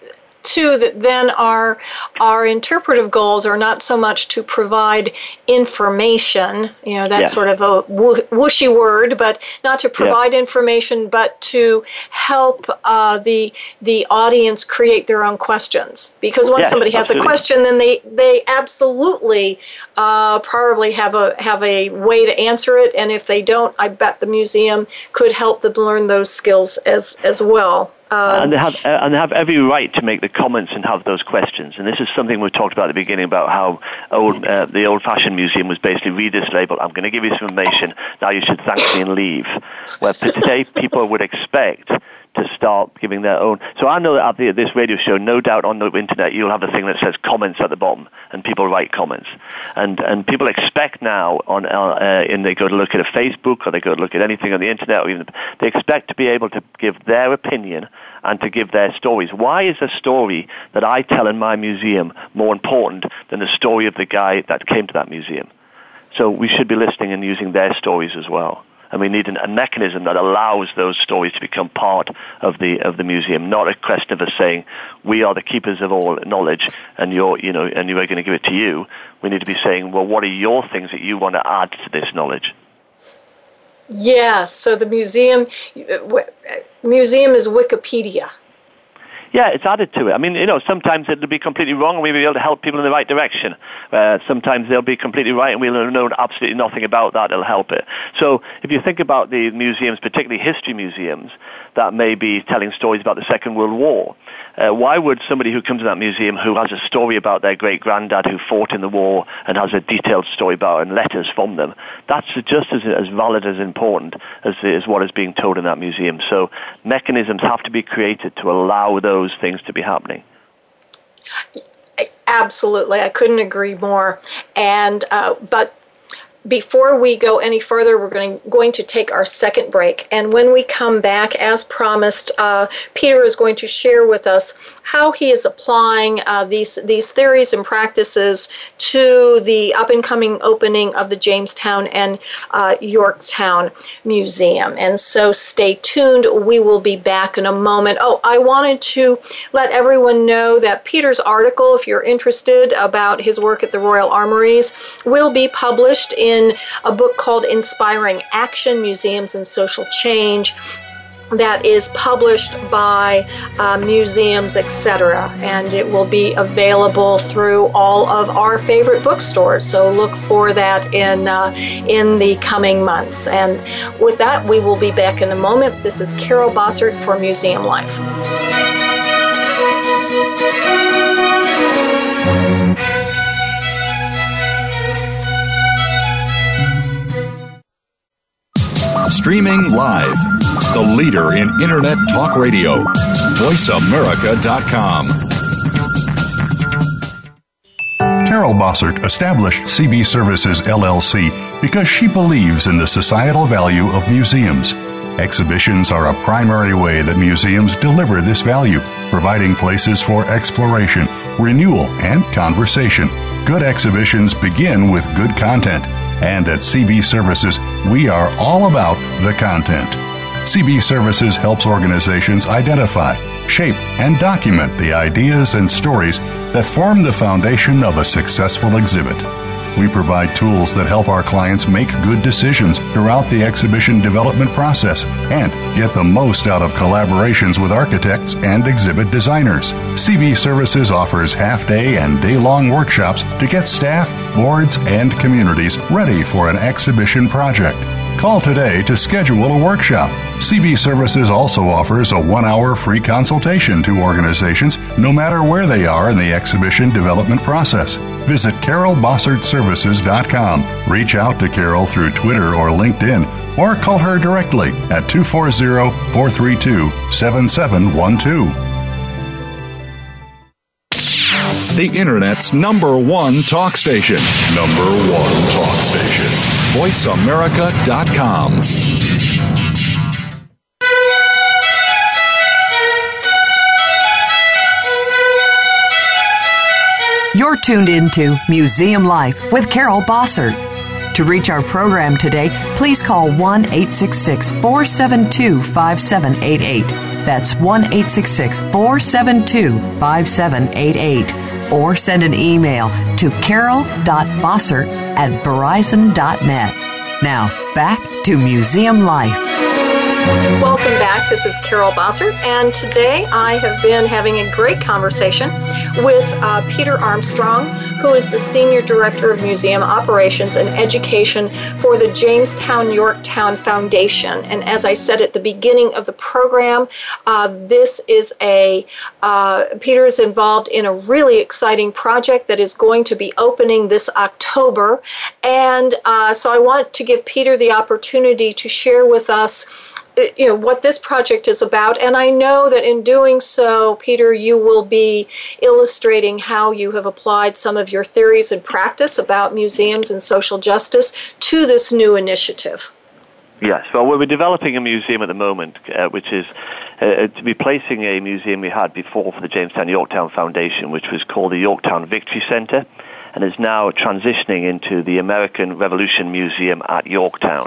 too that then our our interpretive goals are not so much to provide information you know that's yeah. sort of a whooshy word but not to provide yeah. information but to help uh, the the audience create their own questions because once yeah, somebody has absolutely. a question then they they absolutely uh, probably have a have a way to answer it and if they don't i bet the museum could help them learn those skills as as well um, and they have uh, and they have every right to make the comments and have those questions. And this is something we talked about at the beginning about how old uh, the old-fashioned museum was basically read this label. I'm going to give you some information. Now you should thank me and leave. Where today people would expect to start giving their own. So I know that at the, this radio show, no doubt on the internet, you'll have a thing that says comments at the bottom, and people write comments. And and people expect now on uh, in they go to look at a Facebook or they go to look at anything on the internet, or even they expect to be able to give their opinion and to give their stories. Why is a story that I tell in my museum more important than the story of the guy that came to that museum? So we should be listening and using their stories as well and we need a mechanism that allows those stories to become part of the of the museum, not a question of us saying we are the keepers of all knowledge, and you're you know and are going to give it to you. We need to be saying, well, what are your things that you want to add to this knowledge? Yes. So the museum museum is Wikipedia yeah, it's added to it. I mean, you know, sometimes it'll be completely wrong and we'll be able to help people in the right direction. Uh, sometimes they'll be completely right and we'll know absolutely nothing about that. It'll help it. So if you think about the museums, particularly history museums, that may be telling stories about the Second World War. Uh, why would somebody who comes to that museum who has a story about their great granddad who fought in the war and has a detailed story about and letters from them, that's just as, as valid as important as, as what is being told in that museum. So mechanisms have to be created to allow those things to be happening. Absolutely, I couldn't agree more. And uh, but before we go any further, we're going, going to take our second break. And when we come back, as promised, uh, Peter is going to share with us how he is applying uh, these, these theories and practices to the up and coming opening of the Jamestown and uh, Yorktown Museum. And so stay tuned. We will be back in a moment. Oh, I wanted to let everyone know that Peter's article, if you're interested about his work at the Royal Armories, will be published in a book called Inspiring Action Museums and Social Change that is published by uh, museums, etc., and it will be available through all of our favorite bookstores. So look for that in uh, in the coming months. And with that, we will be back in a moment. This is Carol Bossert for Museum Life. Streaming live. The leader in Internet talk radio. VoiceAmerica.com. Carol Bossert established CB Services LLC because she believes in the societal value of museums. Exhibitions are a primary way that museums deliver this value, providing places for exploration, renewal, and conversation. Good exhibitions begin with good content and at CB Services, we are all about the content. CB Services helps organizations identify, shape, and document the ideas and stories that form the foundation of a successful exhibit. We provide tools that help our clients make good decisions throughout the exhibition development process and get the most out of collaborations with architects and exhibit designers. CB Services offers half day and day long workshops to get staff, boards, and communities ready for an exhibition project. Call today to schedule a workshop. CB Services also offers a one hour free consultation to organizations no matter where they are in the exhibition development process. Visit carolbossertservices.com. Reach out to Carol through Twitter or LinkedIn or call her directly at 240 432 7712. The Internet's number one talk station. Number one talk station. VoiceAmerica.com. You're tuned into Museum Life with Carol Bossert. To reach our program today, please call 1 866 472 5788. That's 1 866 472 5788. Or send an email to carol.bossert at verizon.net. Now, back to Museum Life. Welcome back. This is Carol Bossert, and today I have been having a great conversation with uh, Peter Armstrong, who is the Senior Director of Museum Operations and Education for the Jamestown Yorktown Foundation. And as I said at the beginning of the program, uh, this is a, uh, Peter is involved in a really exciting project that is going to be opening this October. And uh, so I want to give Peter the opportunity to share with us you know what this project is about. And i know that in doing so peter you will be illustrating how you have applied some of your theories and practice about museums and social justice to this new initiative. Yes, well, we're developing a museum at the moment, uh, which is uh, replacing a museum we had before for the Jamestown Yorktown Foundation, which was called the Yorktown Victory Center and is now transitioning into the American Revolution Museum at Yorktown.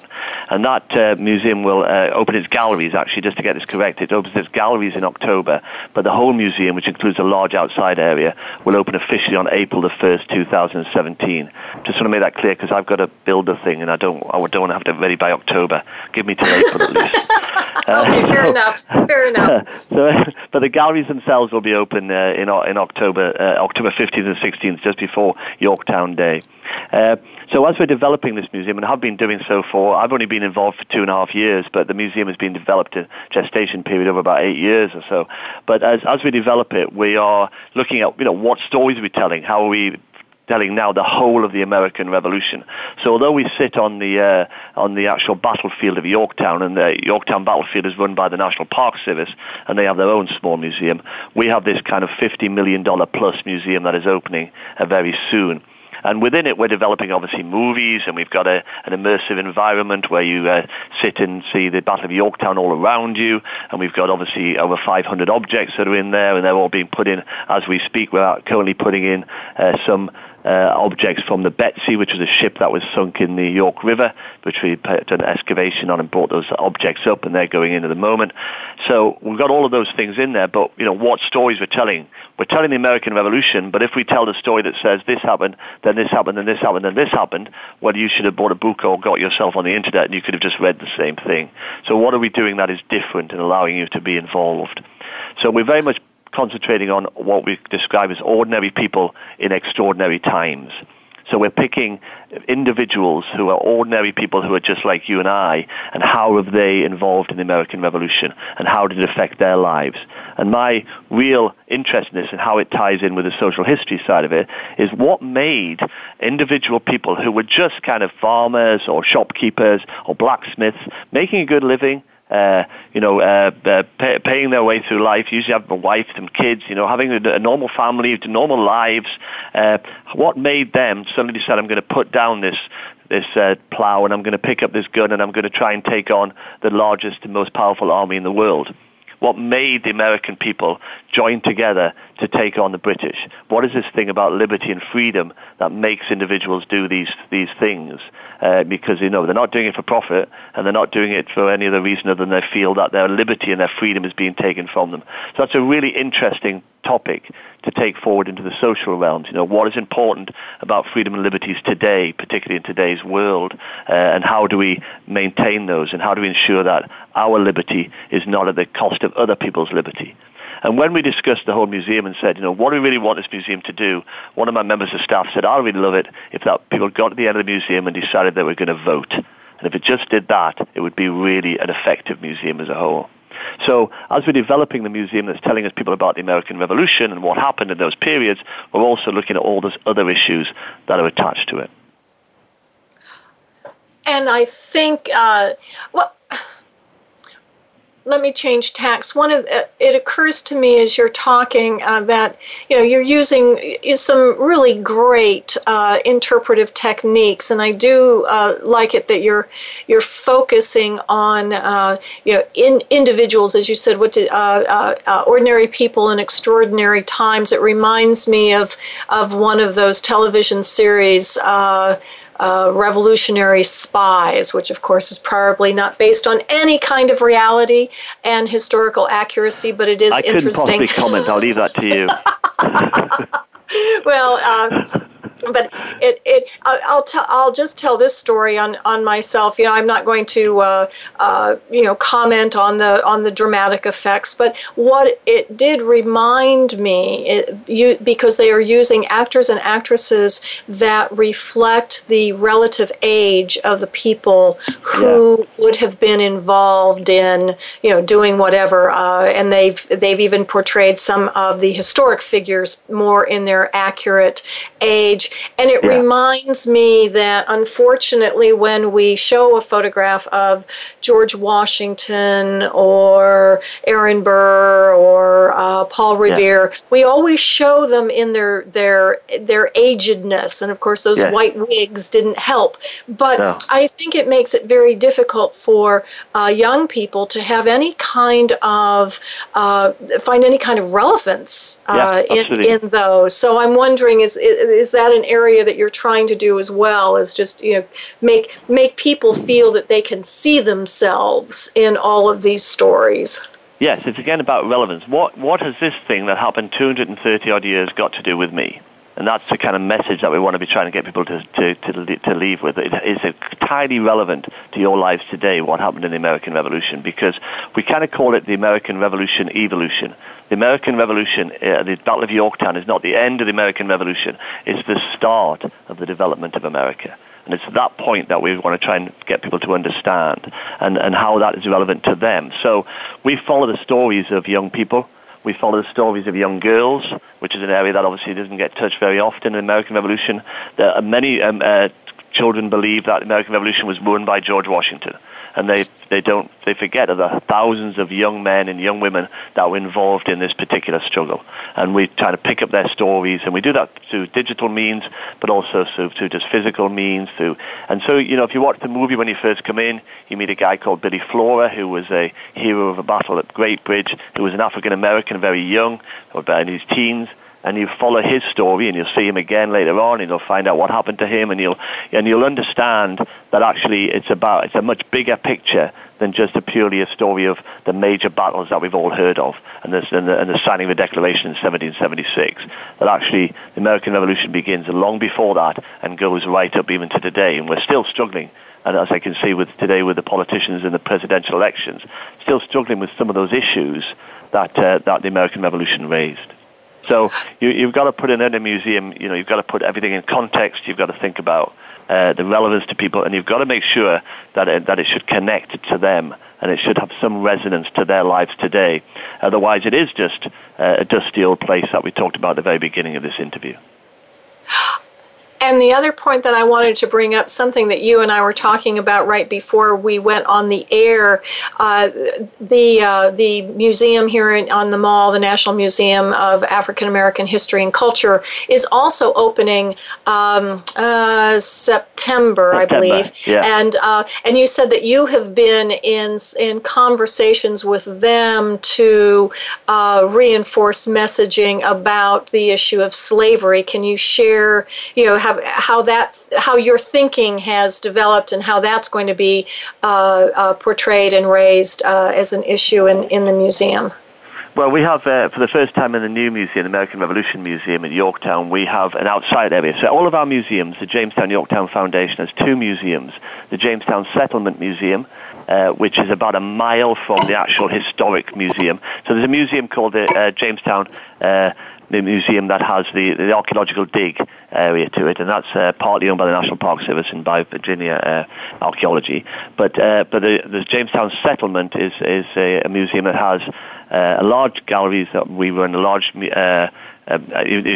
And that uh, museum will uh, open its galleries, actually, just to get this correct. It opens its galleries in October, but the whole museum, which includes a large outside area, will open officially on April the 1st, 2017. Just want to make that clear because I've got to build a thing and I don't, I don't want to have it ready by October. Give me till April at least. okay, fair so, enough. Fair enough. so, but the galleries themselves will be open uh, in in October, uh, October 15th and 16th, just before Yorktown Day. Uh, so as we're developing this museum, and have been doing so for, I've only been involved for two and a half years, but the museum has been developed a gestation period of about eight years or so. But as, as we develop it, we are looking at, you know, what stories are we telling? How are we telling now the whole of the American Revolution. So although we sit on the uh, on the actual battlefield of Yorktown, and the Yorktown battlefield is run by the National Park Service, and they have their own small museum, we have this kind of fifty million dollar plus museum that is opening uh, very soon. and within it, we're developing obviously movies, and we've got a, an immersive environment where you uh, sit and see the Battle of Yorktown all around you, and we've got obviously over 500 objects that are in there, and they're all being put in as we speak. We're currently putting in uh, some uh, objects from the Betsy, which was a ship that was sunk in the York River, which we an excavation on and brought those objects up, and they're going in at the moment. So we've got all of those things in there, but you know what stories we're telling. We're telling the American Revolution, but if we tell the story that says this happened, then this happened, then this happened, then this happened, well, you should have bought a book or got yourself on the internet, and you could have just read the same thing. So what are we doing that is different and allowing you to be involved? So we're very much concentrating on what we describe as ordinary people in extraordinary times. So we're picking individuals who are ordinary people who are just like you and I, and how have they involved in the American Revolution, and how did it affect their lives? And my real interest in this and how it ties in with the social history side of it is what made individual people who were just kind of farmers or shopkeepers or blacksmiths making a good living, uh, you know, uh, uh, pay, paying their way through life, usually have a wife, some kids, you know, having a, a normal family, normal lives. Uh, what made them suddenly decide I'm going to put down this this uh, plow and I'm going to pick up this gun and I'm going to try and take on the largest and most powerful army in the world? What made the American people join together to take on the British? What is this thing about liberty and freedom that makes individuals do these these things? Uh, because you know they're not doing it for profit and they're not doing it for any other reason other than they feel that their liberty and their freedom is being taken from them. So that's a really interesting topic to take forward into the social realms. You know, what is important about freedom and liberties today, particularly in today's world, uh, and how do we maintain those, and how do we ensure that our liberty is not at the cost of other people's liberty? And when we discussed the whole museum and said, you know, what do we really want this museum to do, one of my members of staff said, I'd really love it if that people got to the end of the museum and decided they were going to vote. And if it just did that, it would be really an effective museum as a whole. So as we're developing the museum that's telling us people about the American Revolution and what happened in those periods, we're also looking at all those other issues that are attached to it. And I think, uh, well, let me change tacks. One of uh, it occurs to me as you're talking uh, that you know you're using some really great uh, interpretive techniques, and I do uh, like it that you're you're focusing on uh, you know in individuals, as you said, what did, uh, ordinary people in extraordinary times. It reminds me of of one of those television series uh, revolutionary spies, which of course is probably not based on any kind of reality and historical accuracy, but it is I interesting. I couldn't possibly comment. I'll leave that to you. well, uh, but it, it I'll tell I'll just tell this story on, on myself. You know, I'm not going to uh, uh, you know comment on the on the dramatic effects, but what it did remind me, it, you, because they are using actors and actresses that reflect the relative age of the people who yeah. would have been involved in you know doing whatever, uh, and they've they've even portrayed some of the historic figures more in their accurate age and it yeah. reminds me that unfortunately, when we show a photograph of George Washington or Aaron Burr or uh, Paul Revere, yeah. we always show them in their their their agedness, and of course, those yeah. white wigs didn't help. But no. I think it makes it very difficult for uh, young people to have any kind of uh, find any kind of relevance uh, in, in those. So I'm wondering, is is that an area that you're trying to do as well is just you know make make people feel that they can see themselves in all of these stories. Yes, it's again about relevance. What what has this thing that happened 230 odd years got to do with me? And that's the kind of message that we want to be trying to get people to, to, to, to leave with. It is entirely relevant to your lives today, what happened in the American Revolution, because we kind of call it the American Revolution evolution. The American Revolution, uh, the Battle of Yorktown, is not the end of the American Revolution. It's the start of the development of America. And it's that point that we want to try and get people to understand and, and how that is relevant to them. So we follow the stories of young people we follow the stories of young girls, which is an area that obviously doesn't get touched very often in the American Revolution. There are many um, uh, children believe that the American Revolution was won by George Washington and they they don't they forget of the thousands of young men and young women that were involved in this particular struggle. And we try to pick up their stories, and we do that through digital means, but also through, through just physical means. Through and so you know if you watch the movie when you first come in, you meet a guy called Billy Flora who was a hero of a battle at Great Bridge, who was an African American, very young, about in his teens and you follow his story and you'll see him again later on and you'll find out what happened to him and you'll and you'll understand that actually it's about it's a much bigger picture than just a purely a story of the major battles that we've all heard of and, this, and, the, and the signing of the Declaration in 1776. That actually the American Revolution begins long before that and goes right up even to today, and we're still struggling. And as I can see with today with the politicians in the presidential elections, still struggling with some of those issues that uh, that the American Revolution raised. So you, you've got to put it in a museum. You know, you've got to put everything in context. You've got to think about uh, the relevance to people, and you've got to make sure that it, that it should connect to them and it should have some resonance to their lives today. Otherwise, it is just uh, a dusty old place that we talked about at the very beginning of this interview. And the other point that I wanted to bring up, something that you and I were talking about right before we went on the air, uh, the uh, the museum here in, on the mall, the National Museum of African American History and Culture, is also opening um, uh, September, I believe. Yeah. And uh, and you said that you have been in in conversations with them to uh, reinforce messaging about the issue of slavery. Can you share, you know, have how that how your thinking has developed and how that's going to be uh, uh, portrayed and raised uh, as an issue in, in the museum. Well, we have, uh, for the first time in the new museum, American Revolution Museum in Yorktown, we have an outside area. So all of our museums, the Jamestown Yorktown Foundation has two museums. The Jamestown Settlement Museum, uh, which is about a mile from the actual historic museum. So there's a museum called the uh, Jamestown uh, the museum that has the, the archaeological dig area to it, and that's uh, partly owned by the National Park Service and by Virginia uh, Archaeology. But uh, but the, the Jamestown Settlement is is a, a museum that has uh, a large galleries that we run, a large uh,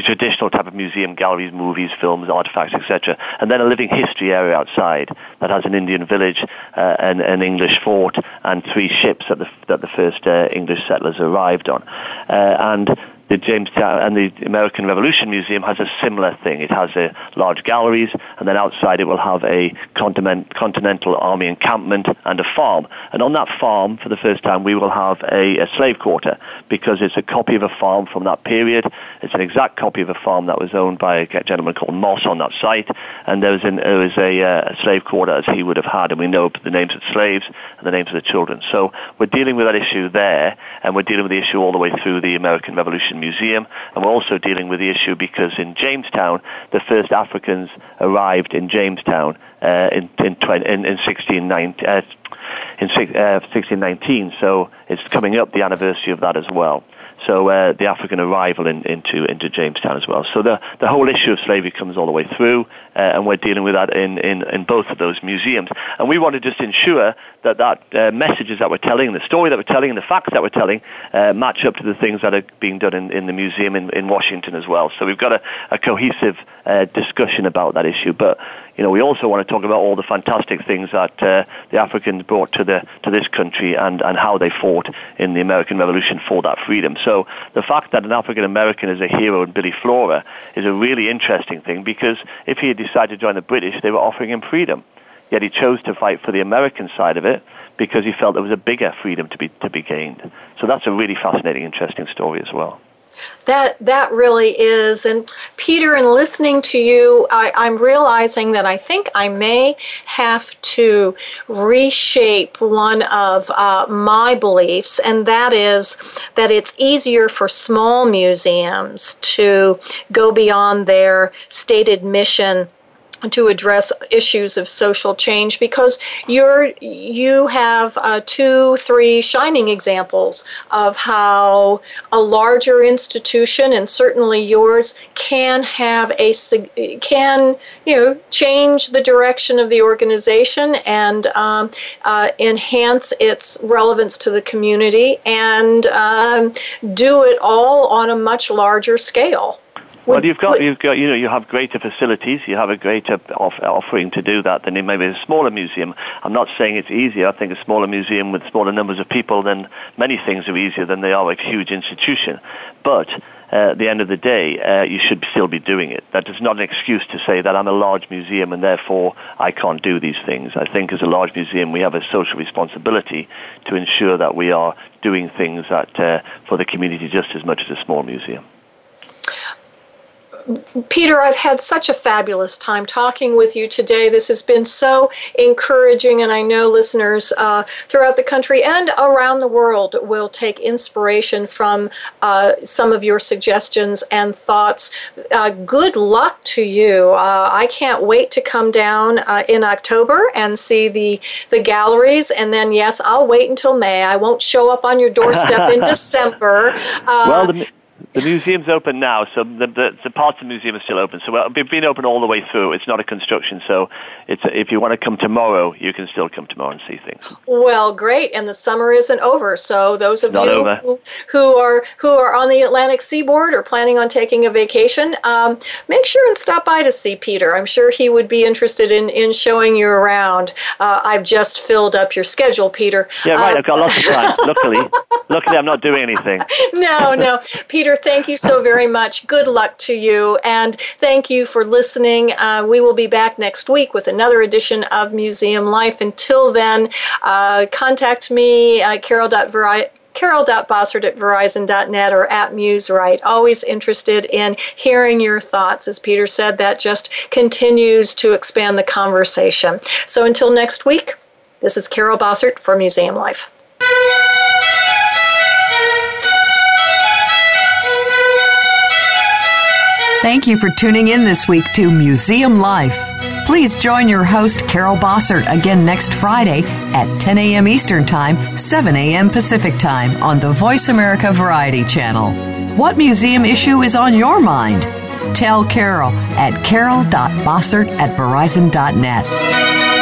traditional type of museum, galleries, movies, films, artifacts, etc. And then a living history area outside that has an Indian village, uh, an, an English fort, and three ships that the, that the first uh, English settlers arrived on. Uh, and the Jamestown and the American Revolution Museum has a similar thing. It has a large galleries, and then outside it will have a continent, Continental Army encampment and a farm. And on that farm, for the first time, we will have a, a slave quarter because it's a copy of a farm from that period. It's an exact copy of a farm that was owned by a gentleman called Moss on that site, and there was, an, there was a, uh, slave quarter as he would have had, and we know the names of slaves and the names of the children. So we're dealing with that issue there, and we're dealing with the issue all the way through the American Revolution Museum, and we're also dealing with the issue because in Jamestown, the first Africans arrived in Jamestown uh, in, in, 20, in, in 1619. Uh, in uh, 1619, so it's coming up the anniversary of that as well. So uh, the African arrival in, into into Jamestown as well. So the the whole issue of slavery comes all the way through, uh, and we're dealing with that in, in, in both of those museums. And we want to just ensure that that uh, messages that we're telling, the story that we're telling, and the facts that we're telling uh, match up to the things that are being done in, in the museum in, in Washington as well. So we've got a, a cohesive uh, discussion about that issue. But you know, we also want to talk about all the fantastic things that uh, the Africans brought to the to this country and, and how they fought in the American Revolution for that freedom. So the fact that an African American is a hero in Billy Flora is a really interesting thing because if he had decided to join the British, they were offering him freedom. Yet he chose to fight for the American side of it because he felt there was a bigger freedom to be to be gained. So that's a really fascinating, interesting story as well. That that really is. And Peter, in listening to you, I, I'm realizing that I think I may have to reshape one of uh, my beliefs, and that is that it's easier for small museums to go beyond their stated mission to address issues of social change because you're you have uh, two three shining examples of how a larger institution and certainly yours can have a can you know change the direction of the organization and um, uh, enhance its relevance to the community and um, do it all on a much larger scale well, you've got, you've got, you know, you have greater facilities, you have a greater off, offering to do that than in maybe a smaller museum. I'm not saying it's easier. I think a smaller museum with smaller numbers of people, then many things are easier than they are a huge institution. But uh, at the end of the day, uh, you should still be doing it. That is not an excuse to say that I'm a large museum and therefore I can't do these things. I think as a large museum, we have a social responsibility to ensure that we are doing things that uh, for the community just as much as a small museum. Peter, I've had such a fabulous time talking with you today. This has been so encouraging, and I know listeners uh, throughout the country and around the world will take inspiration from uh, some of your suggestions and thoughts. Uh, good luck to you. Uh, I can't wait to come down uh, in October and see the, the galleries, and then, yes, I'll wait until May. I won't show up on your doorstep in December. Uh, well, the, the museum's open now, so the, the, the parts of the museum are still open. So we've been open all the way through. It's not a construction, so it's a, if you want to come tomorrow, you can still come tomorrow and see things. Well, great, and the summer isn't over. So those of not you who, who, are who are on the Atlantic Seaboard or planning on taking a vacation, um, make sure and stop by to see Peter. I'm sure he would be interested in in showing you around. Uh, I've just filled up your schedule, Peter. Yeah, right. Uh, I've got lots of time. luckily, luckily, I'm not doing anything. no, no, Peter thank you so very much. Good luck to you. And thank you for listening. Uh, we will be back next week with another edition of Museum Life. Until then, uh, contact me, uh, carol.vari- carol.bossert at verizon.net or at MuseWrite. Always interested in hearing your thoughts. As Peter said, that just continues to expand the conversation. So until next week, this is Carol Bossert for Museum Life. Thank you for tuning in this week to Museum Life. Please join your host, Carol Bossert, again next Friday at 10 a.m. Eastern Time, 7 a.m. Pacific Time on the Voice America Variety Channel. What museum issue is on your mind? Tell Carol at carol.bossert at verizon.net.